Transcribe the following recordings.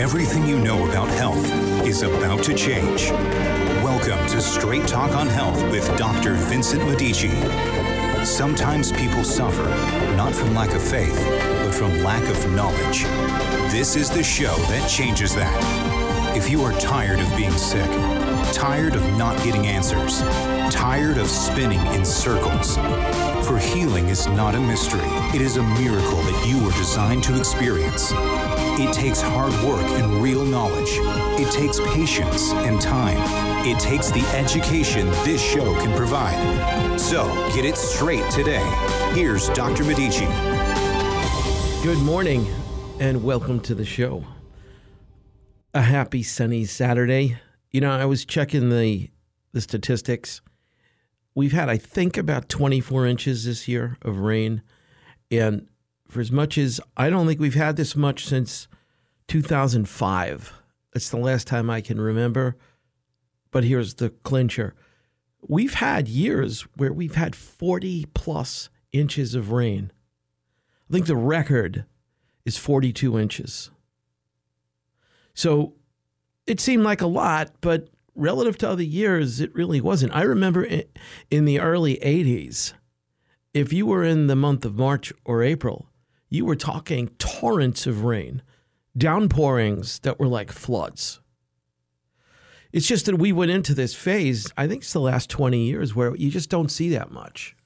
Everything you know about health is about to change. Welcome to Straight Talk on Health with Dr. Vincent Medici. Sometimes people suffer, not from lack of faith, but from lack of knowledge. This is the show that changes that. If you are tired of being sick, tired of not getting answers, tired of spinning in circles, for healing is not a mystery, it is a miracle that you were designed to experience. It takes hard work and real knowledge. It takes patience and time. It takes the education this show can provide. So get it straight today. Here's Dr. Medici. Good morning and welcome to the show. A happy sunny Saturday. You know, I was checking the the statistics. We've had, I think, about 24 inches this year of rain. And for as much as I don't think we've had this much since 2005. It's the last time I can remember. But here's the clincher we've had years where we've had 40 plus inches of rain. I think the record is 42 inches. So it seemed like a lot, but relative to other years, it really wasn't. I remember in the early 80s, if you were in the month of March or April, you were talking torrents of rain, downpourings that were like floods. It's just that we went into this phase, I think it's the last 20 years, where you just don't see that much.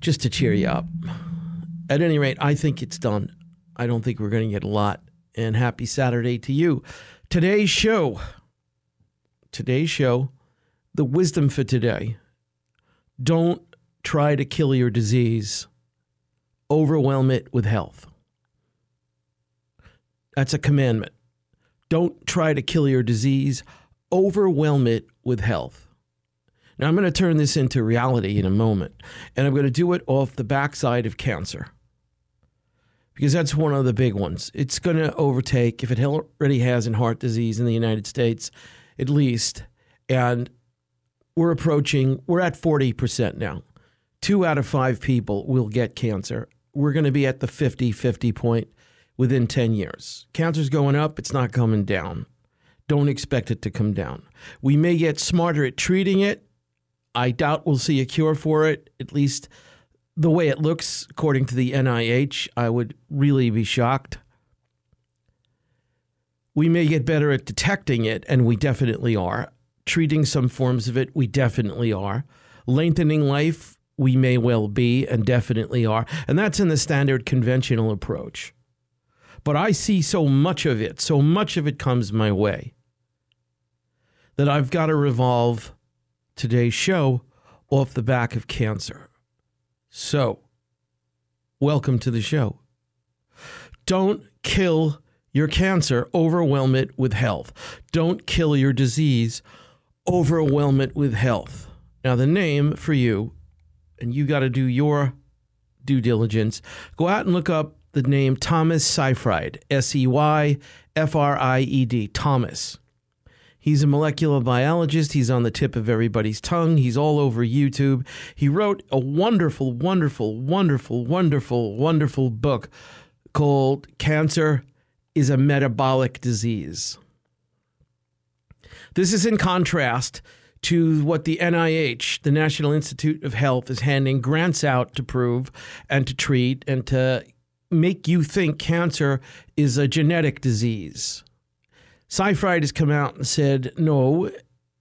Just to cheer you up. At any rate, I think it's done. I don't think we're going to get a lot. And happy Saturday to you. Today's show, today's show, the wisdom for today don't try to kill your disease, overwhelm it with health. That's a commandment. Don't try to kill your disease, overwhelm it with health. Now, I'm going to turn this into reality in a moment, and I'm going to do it off the backside of cancer because that's one of the big ones. It's going to overtake, if it already has in heart disease in the United States, at least, and we're approaching, we're at 40% now. Two out of five people will get cancer. We're going to be at the 50 50 point within 10 years. Cancer's going up, it's not coming down. Don't expect it to come down. We may get smarter at treating it. I doubt we'll see a cure for it, at least the way it looks, according to the NIH. I would really be shocked. We may get better at detecting it, and we definitely are. Treating some forms of it, we definitely are. Lengthening life, we may well be and definitely are. And that's in the standard conventional approach. But I see so much of it, so much of it comes my way, that I've got to revolve today's show off the back of cancer. So, welcome to the show. Don't kill your cancer, overwhelm it with health. Don't kill your disease, overwhelm it with health. Now, the name for you, and you got to do your due diligence, go out and look up the name Thomas Seyfried, S E Y F R I E D, Thomas. He's a molecular biologist. He's on the tip of everybody's tongue. He's all over YouTube. He wrote a wonderful, wonderful, wonderful, wonderful, wonderful book called Cancer is a Metabolic Disease. This is in contrast to what the NIH, the National Institute of Health, is handing grants out to prove and to treat and to make you think cancer is a genetic disease. Seyfried has come out and said, no,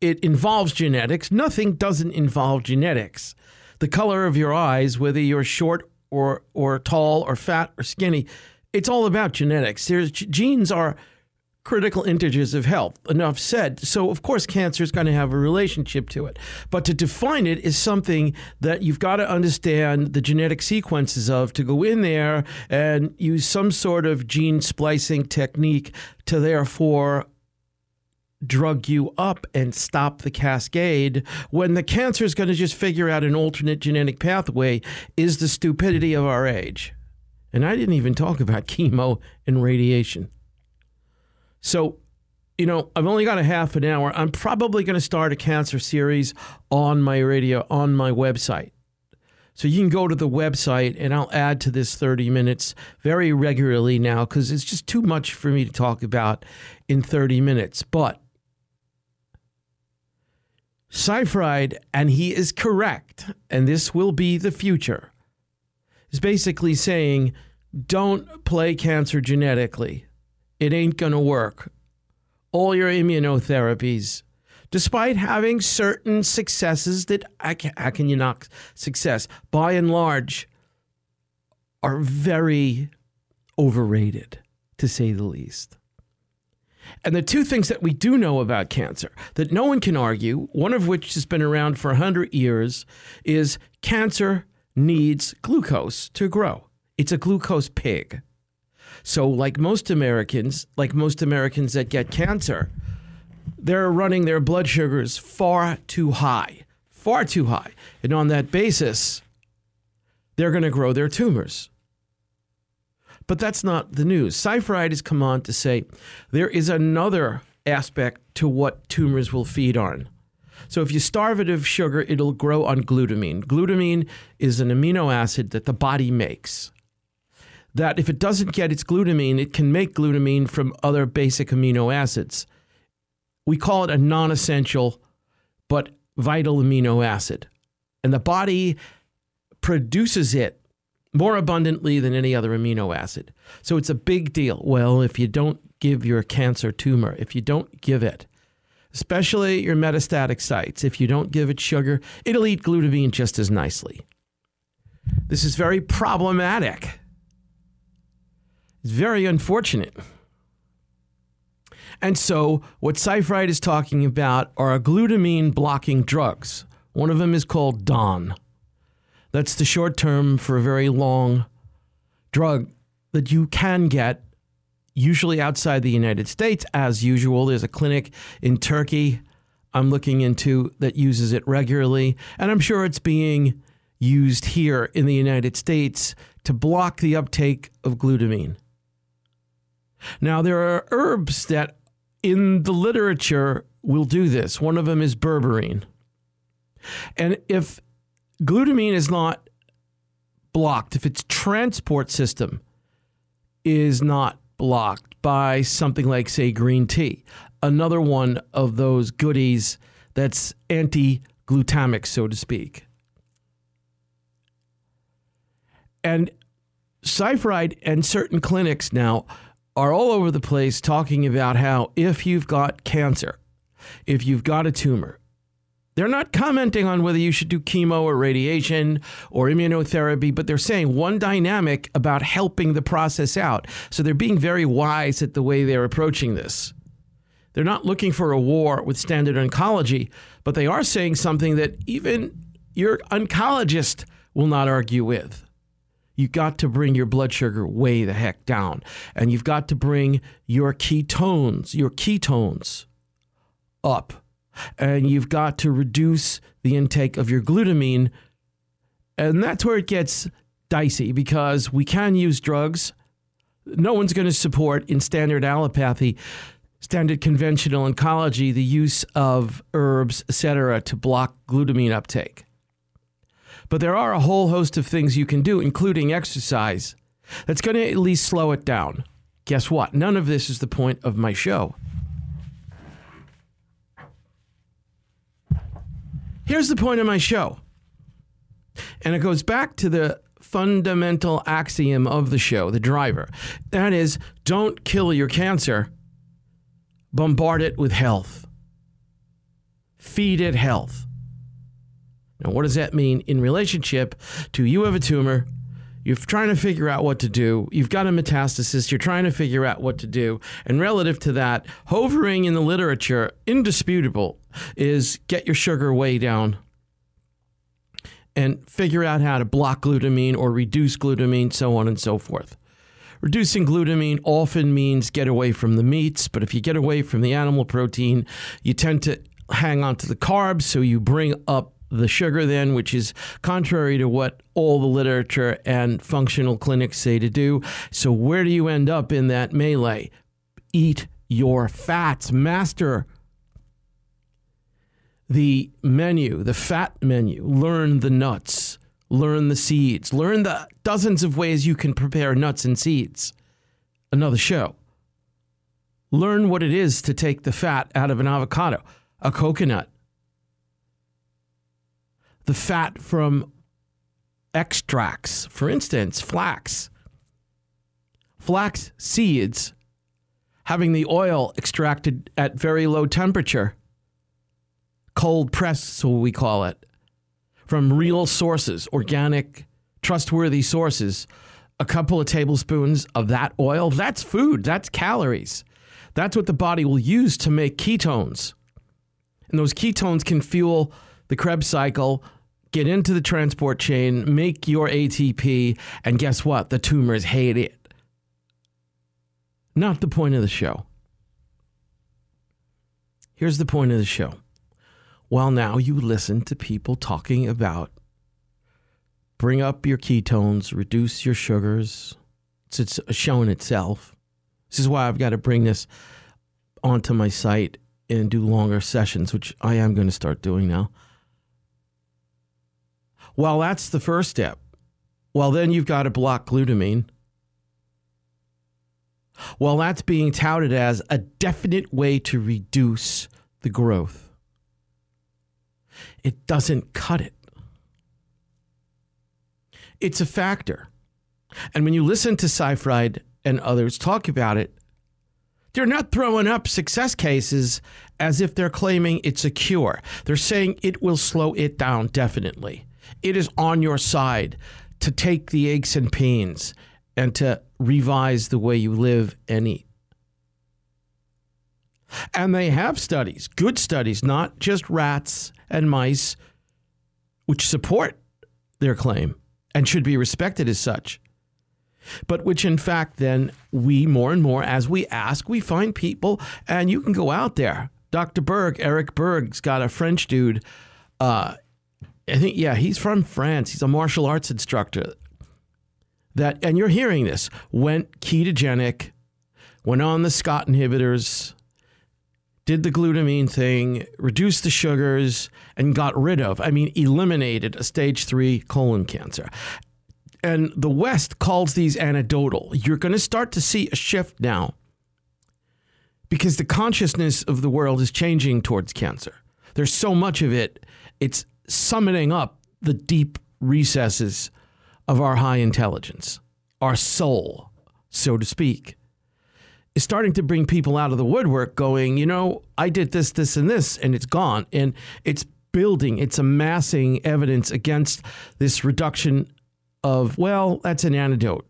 it involves genetics. Nothing doesn't involve genetics. The color of your eyes, whether you're short or, or tall or fat or skinny, it's all about genetics. There's, genes are critical integers of health. Enough said. So, of course, cancer is going to have a relationship to it. But to define it is something that you've got to understand the genetic sequences of to go in there and use some sort of gene splicing technique to therefore drug you up and stop the cascade when the cancer is going to just figure out an alternate genetic pathway is the stupidity of our age. And I didn't even talk about chemo and radiation. So, you know, I've only got a half an hour. I'm probably going to start a cancer series on my radio, on my website. So you can go to the website, and I'll add to this 30 minutes very regularly now because it's just too much for me to talk about in 30 minutes. But Seyfried, and he is correct, and this will be the future, is basically saying don't play cancer genetically. It ain't going to work. All your immunotherapies, despite having certain successes that, how can you knock success? By and large, are very overrated, to say the least. And the two things that we do know about cancer that no one can argue, one of which has been around for 100 years, is cancer needs glucose to grow. It's a glucose pig. So, like most Americans, like most Americans that get cancer, they're running their blood sugars far too high, far too high. And on that basis, they're going to grow their tumors. But that's not the news. Seyfried has come on to say there is another aspect to what tumors will feed on. So if you starve it of sugar, it'll grow on glutamine. Glutamine is an amino acid that the body makes. That if it doesn't get its glutamine, it can make glutamine from other basic amino acids. We call it a non essential but vital amino acid. And the body produces it more abundantly than any other amino acid. So it's a big deal. Well, if you don't give your cancer tumor, if you don't give it, especially your metastatic sites, if you don't give it sugar, it'll eat glutamine just as nicely. This is very problematic. It's very unfortunate. And so, what Seyfried is talking about are glutamine blocking drugs. One of them is called DON. That's the short term for a very long drug that you can get, usually outside the United States. As usual, there's a clinic in Turkey I'm looking into that uses it regularly. And I'm sure it's being used here in the United States to block the uptake of glutamine. Now, there are herbs that in the literature will do this. One of them is berberine. And if glutamine is not blocked, if its transport system is not blocked by something like, say, green tea, another one of those goodies that's anti glutamic, so to speak. And Seyfried and certain clinics now are all over the place talking about how if you've got cancer, if you've got a tumor, they're not commenting on whether you should do chemo or radiation or immunotherapy, but they're saying one dynamic about helping the process out. So they're being very wise at the way they're approaching this. They're not looking for a war with standard oncology, but they are saying something that even your oncologist will not argue with. You've got to bring your blood sugar way the heck down. And you've got to bring your ketones, your ketones up and you've got to reduce the intake of your glutamine. And that's where it gets dicey because we can use drugs. No one's going to support in standard allopathy, standard conventional oncology, the use of herbs, etc., to block glutamine uptake. But there are a whole host of things you can do, including exercise, that's going to at least slow it down. Guess what? None of this is the point of my show. Here's the point of my show. And it goes back to the fundamental axiom of the show, the driver. That is, don't kill your cancer, bombard it with health. Feed it health. Now, what does that mean in relationship to you have a tumor, you're trying to figure out what to do. You've got a metastasis. You're trying to figure out what to do. And relative to that, hovering in the literature, indisputable, is get your sugar way down and figure out how to block glutamine or reduce glutamine, so on and so forth. Reducing glutamine often means get away from the meats, but if you get away from the animal protein, you tend to hang on to the carbs, so you bring up the sugar then, which is contrary to what all the literature and functional clinics say to do. So, where do you end up in that melee? Eat your fats, master the menu, the fat menu. Learn the nuts, Learn the seeds. Learn the dozens of ways you can prepare nuts and seeds. Another show. Learn what it is to take the fat out of an avocado, a coconut, the fat from extracts, for instance, flax. Flax seeds having the oil extracted at very low temperature, cold press, so we call it, from real sources, organic, trustworthy sources. A couple of tablespoons of that oil, that's food, that's calories. That's what the body will use to make ketones. And those ketones can fuel the Krebs cycle, get into the transport chain, make your ATP, and guess what? The tumors hate it. Not the point of the show. Here's the point of the show. Well, now you listen to people talking about bring up your ketones, reduce your sugars. It's shown itself. This is why I've got to bring this onto my site and do longer sessions, which I am going to start doing now. Well, that's the first step. Well, then you've got to block glutamine. Well, that's being touted as a definite way to reduce the growth. It doesn't cut it. It's a factor. And when you listen to Seyfried and others talk about it, they're not throwing up success cases as if they're claiming it's a cure. They're saying it will slow it down, definitely. It is on your side to take the aches and pains and to revise the way you live and eat. And they have studies, good studies, not just rats and mice, which support their claim and should be respected as such. But which, in fact, then we more and more, as we ask, we find people, and you can go out there. Dr. Berg, Eric Berg's got a French dude. Uh, I think, yeah, he's from France. He's a martial arts instructor. That, and you're hearing this, went ketogenic, went on the Scott inhibitors, did the glutamine thing, reduced the sugars, and got rid of, I mean, eliminated a stage three colon cancer. And the West calls these anecdotal. You're going to start to see a shift now because the consciousness of the world is changing towards cancer. There's so much of it, it's summoning up the deep recesses of our high intelligence, our soul, so to speak is starting to bring people out of the woodwork going, you know, I did this, this, and this, and it's gone. And it's building, it's amassing evidence against this reduction of, well, that's an antidote.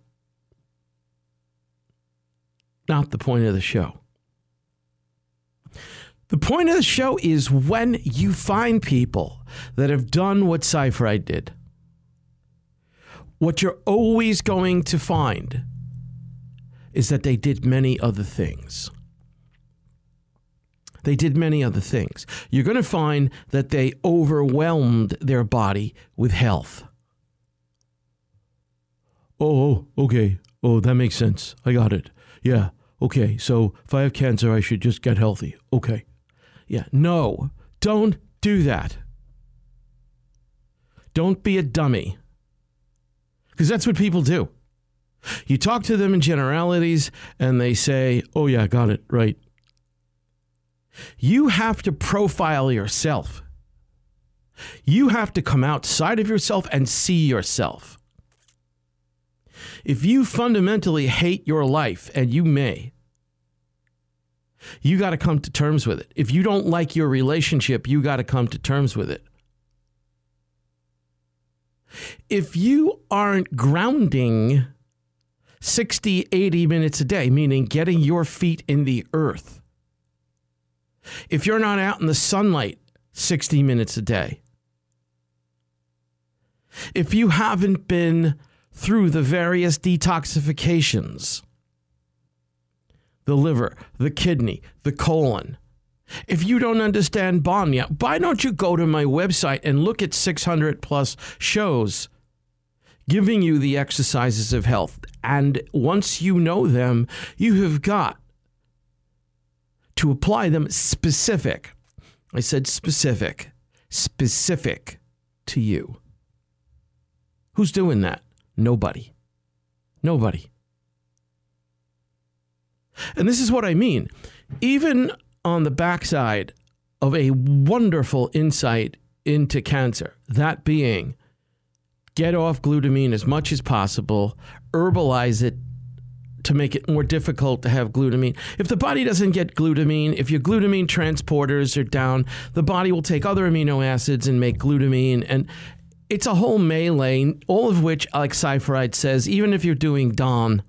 Not the point of the show. The point of the show is when you find people that have done what Seyfried did, what you're always going to find is that they did many other things. They did many other things. You're going to find that they overwhelmed their body with health. Oh, oh, okay. Oh, that makes sense. I got it. Yeah. Okay. So if I have cancer, I should just get healthy. Okay. Yeah. No, don't do that. Don't be a dummy. Because that's what people do. You talk to them in generalities and they say, oh, yeah, got it, right. You have to profile yourself. You have to come outside of yourself and see yourself. If you fundamentally hate your life, and you may, you got to come to terms with it. If you don't like your relationship, you got to come to terms with it. If you aren't grounding 60, 80 minutes a day, meaning getting your feet in the earth. If you're not out in the sunlight 60 minutes a day, if you haven't been through the various detoxifications, the liver, the kidney, the colon, if you don't understand Banya, why don't you go to my website and look at 600 plus shows giving you the exercises of health. And once you know them, you have got to apply them specific. I said specific, specific to you. Who's doing that? Nobody. Nobody. And this is what I mean. Even on the backside of a wonderful insight into cancer, that being get off glutamine as much as possible, herbalize it to make it more difficult to have glutamine. If the body doesn't get glutamine, if your glutamine transporters are down, the body will take other amino acids and make glutamine. And it's a whole melee, all of which, like Seyfried says, even if you're doing DON,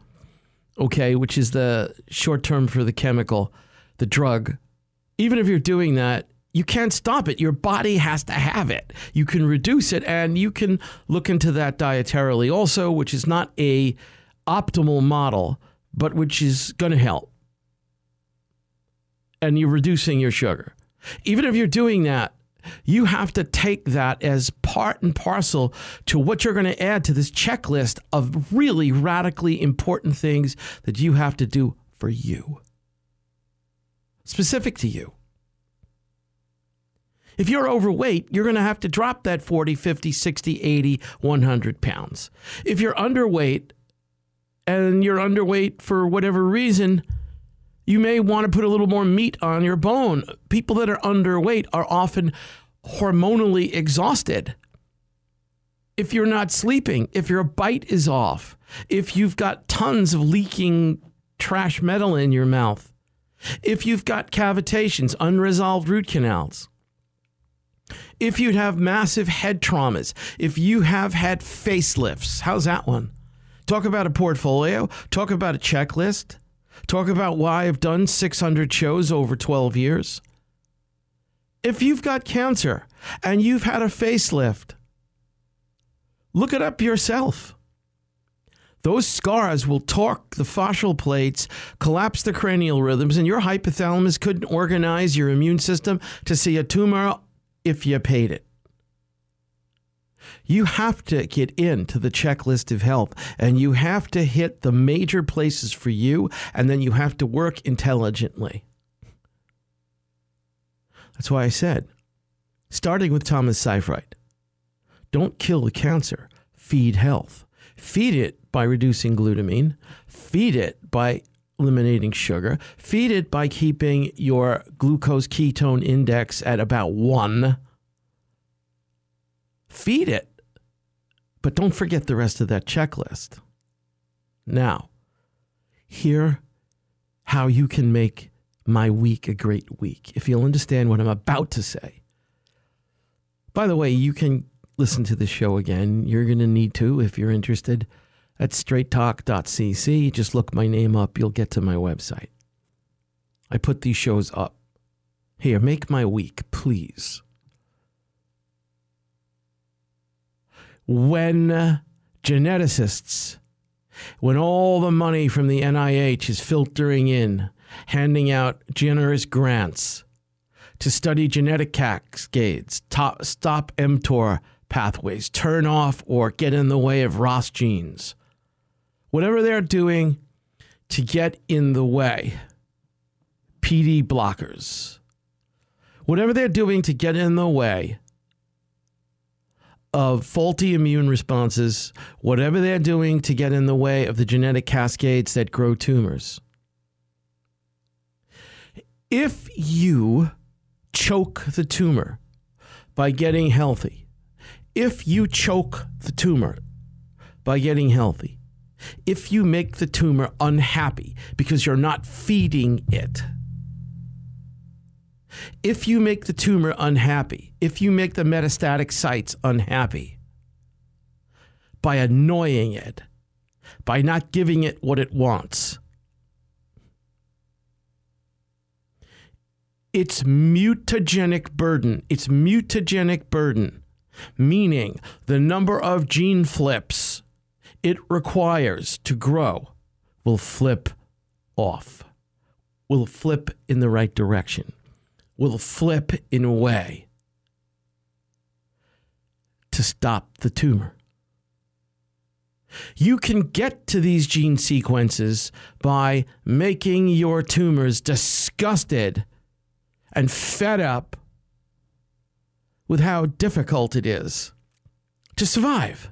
okay, which is the short term for the chemical, the drug, even if you're doing that, you can't stop it. Your body has to have it. You can reduce it and you can look into that dietarily also, which is not a optimal model, but which is going to help. And you're reducing your sugar. Even if you're doing that, you have to take that as part and parcel to what you're going to add to this checklist of really radically important things that you have to do for you, specific to you. If you're overweight, you're going to have to drop that 40, 50, 60, 80, 100 pounds. If you're underweight and you're underweight for whatever reason, you may want to put a little more meat on your bone. People that are underweight are often hormonally exhausted. If you're not sleeping, if your bite is off, if you've got tons of leaking trash metal in your mouth, if you've got cavitations, unresolved root canals, if you have massive head traumas, if you have had facelifts, how's that one? Talk about a portfolio, talk about a checklist, talk about why I've done 600 shows over 12 years. If you've got cancer and you've had a facelift, look it up yourself. Those scars will torque the fascial plates, collapse the cranial rhythms, and your hypothalamus couldn't organize your immune system to see a tumor if you paid it. You have to get into the checklist of health and you have to hit the major places for you, and then you have to work intelligently. That's why I said, starting with Thomas Seyfried, don't kill the cancer, feed health. Feed it by reducing glutamine, feed it by eliminating sugar, feed it by keeping your glucose ketone index at about one feed it. But don't forget the rest of that checklist. Now, here how you can make my week a great week, if you'll understand what I'm about to say. By the way, you can listen to the show again. You're going to need to if you're interested at straighttalk.cc. Just look my name up, you'll get to my website. I put these shows up. Here, make my week, please. When geneticists, when all the money from the NIH is filtering in, handing out generous grants to study genetic cascades, top, stop mTOR pathways, turn off or get in the way of ROS genes, whatever they're doing to get in the way, PD blockers, whatever they're doing to get in the way of faulty immune responses, whatever they're doing to get in the way of the genetic cascades that grow tumors. If you choke the tumor by getting healthy, if you choke the tumor by getting healthy, if you make the tumor unhappy because you're not feeding it, if you make the tumor unhappy, if you make the metastatic sites unhappy by annoying it, by not giving it what it wants, it's mutagenic burden. It's mutagenic burden, meaning the number of gene flips it requires to grow will flip off, will flip in the right direction will flip in a way to stop the tumor. You can get to these gene sequences by making your tumors disgusted and fed up with how difficult it is to survive.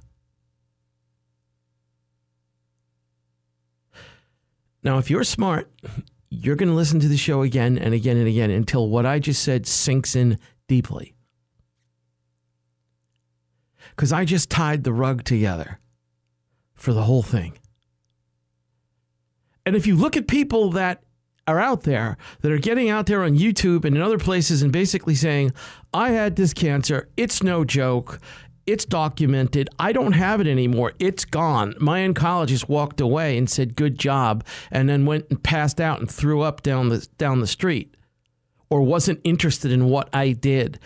Now, if you're smart you're going to listen to the show again and again and again until what I just said sinks in deeply. Because I just tied the rug together for the whole thing. And if you look at people that are out there that are getting out there on YouTube and in other places and basically saying, I had this cancer, it's no joke, it's documented. I don't have it anymore. It's gone. My oncologist walked away and said, "Good job," and then went and passed out and threw up down the down the street, or wasn't interested in what I did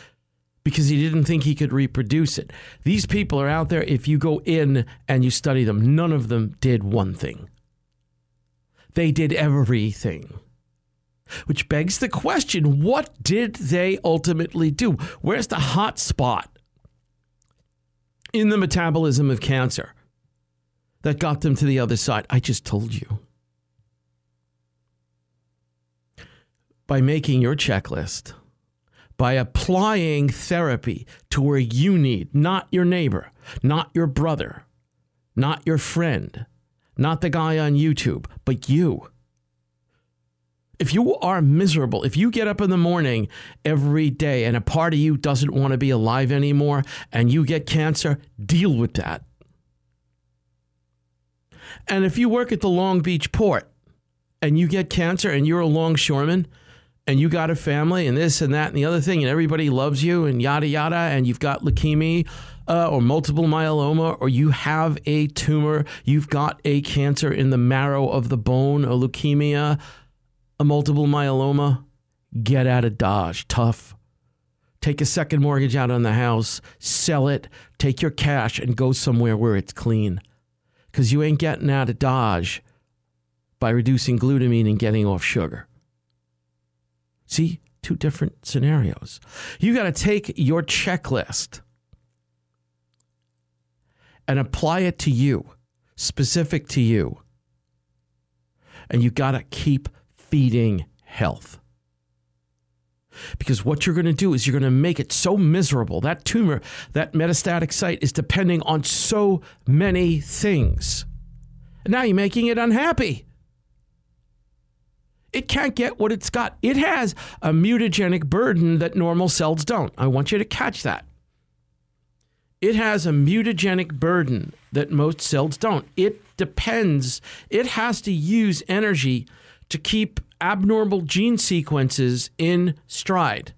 because he didn't think he could reproduce it. These people are out there. If you go in and you study them, none of them did one thing. They did everything. Which begs the question what did they ultimately do? Where's the hot spot? In the metabolism of cancer that got them to the other side. I just told you. By making your checklist, by applying therapy to where you need, not your neighbor, not your brother, not your friend, not the guy on YouTube, but you. If you are miserable, if you get up in the morning every day and a part of you doesn't want to be alive anymore and you get cancer, deal with that. And if you work at the Long Beach port and you get cancer and you're a longshoreman and you got a family and this and that and the other thing and everybody loves you and yada yada and you've got leukemia uh, or multiple myeloma or you have a tumor, you've got a cancer in the marrow of the bone, or leukemia, a multiple myeloma, get out of Dodge. Tough. Take a second mortgage out on the house, sell it, take your cash, and go somewhere where it's clean. Because you ain't getting out of Dodge by reducing glutamine and getting off sugar. See, two different scenarios. You got to take your checklist and apply it to you, specific to you. And you got to keep feeding health. Because what you're going to do is you're going to make it so miserable. That tumor, that metastatic site is depending on so many things. And now you're making it unhappy. It can't get what it's got. It has a mutagenic burden that normal cells don't. I want you to catch that. It has a mutagenic burden that most cells don't. It depends, it has to use energy to keep abnormal gene sequences in stride.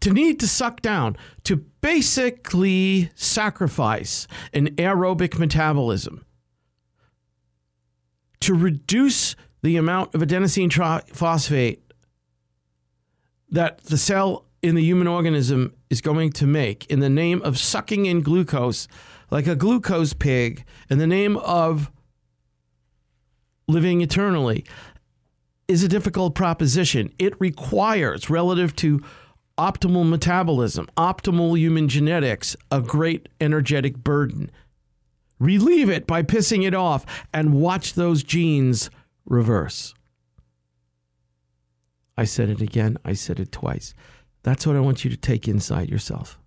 To need to suck down, to basically sacrifice an aerobic metabolism, to reduce the amount of adenosine triphosphate that the cell in the human organism is going to make in the name of sucking in glucose like a glucose pig in the name of living eternally is a difficult proposition. It requires, relative to optimal metabolism, optimal human genetics, a great energetic burden. Relieve it by pissing it off and watch those genes reverse. I said it again, I said it twice. That's what I want you to take inside yourself.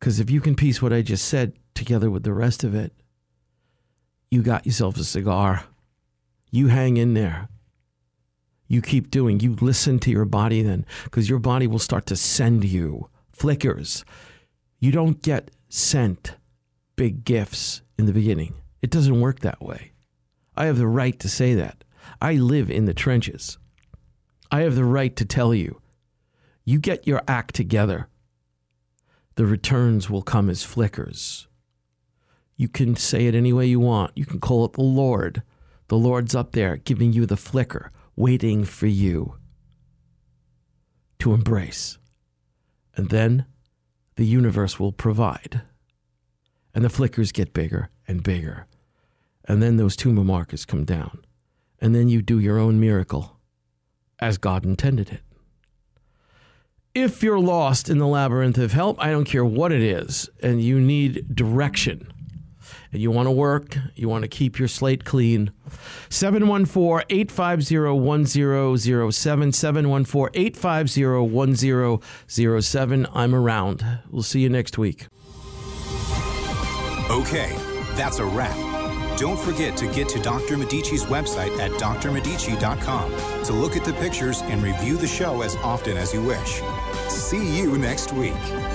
Because if you can piece what I just said together with the rest of it, you got yourself a cigar. You hang in there. You keep doing. You listen to your body then, because your body will start to send you flickers. You don't get sent big gifts in the beginning. It doesn't work that way. I have the right to say that. I live in the trenches. I have the right to tell you you get your act together the returns will come as flickers. You can say it any way you want. You can call it the Lord. The Lord's up there giving you the flicker, waiting for you to embrace. And then the universe will provide. And the flickers get bigger and bigger. And then those tumor markers come down. And then you do your own miracle as God intended it if you're lost in the labyrinth of help, I don't care what it is, and you need direction, and you want to work, you want to keep your slate clean, 714 850 1007. 714 850 1007. I'm around. We'll see you next week. Okay, that's a wrap. Don't forget to get to Dr. Medici's website at drmedici.com to look at the pictures and review the show as often as you wish. See you next week.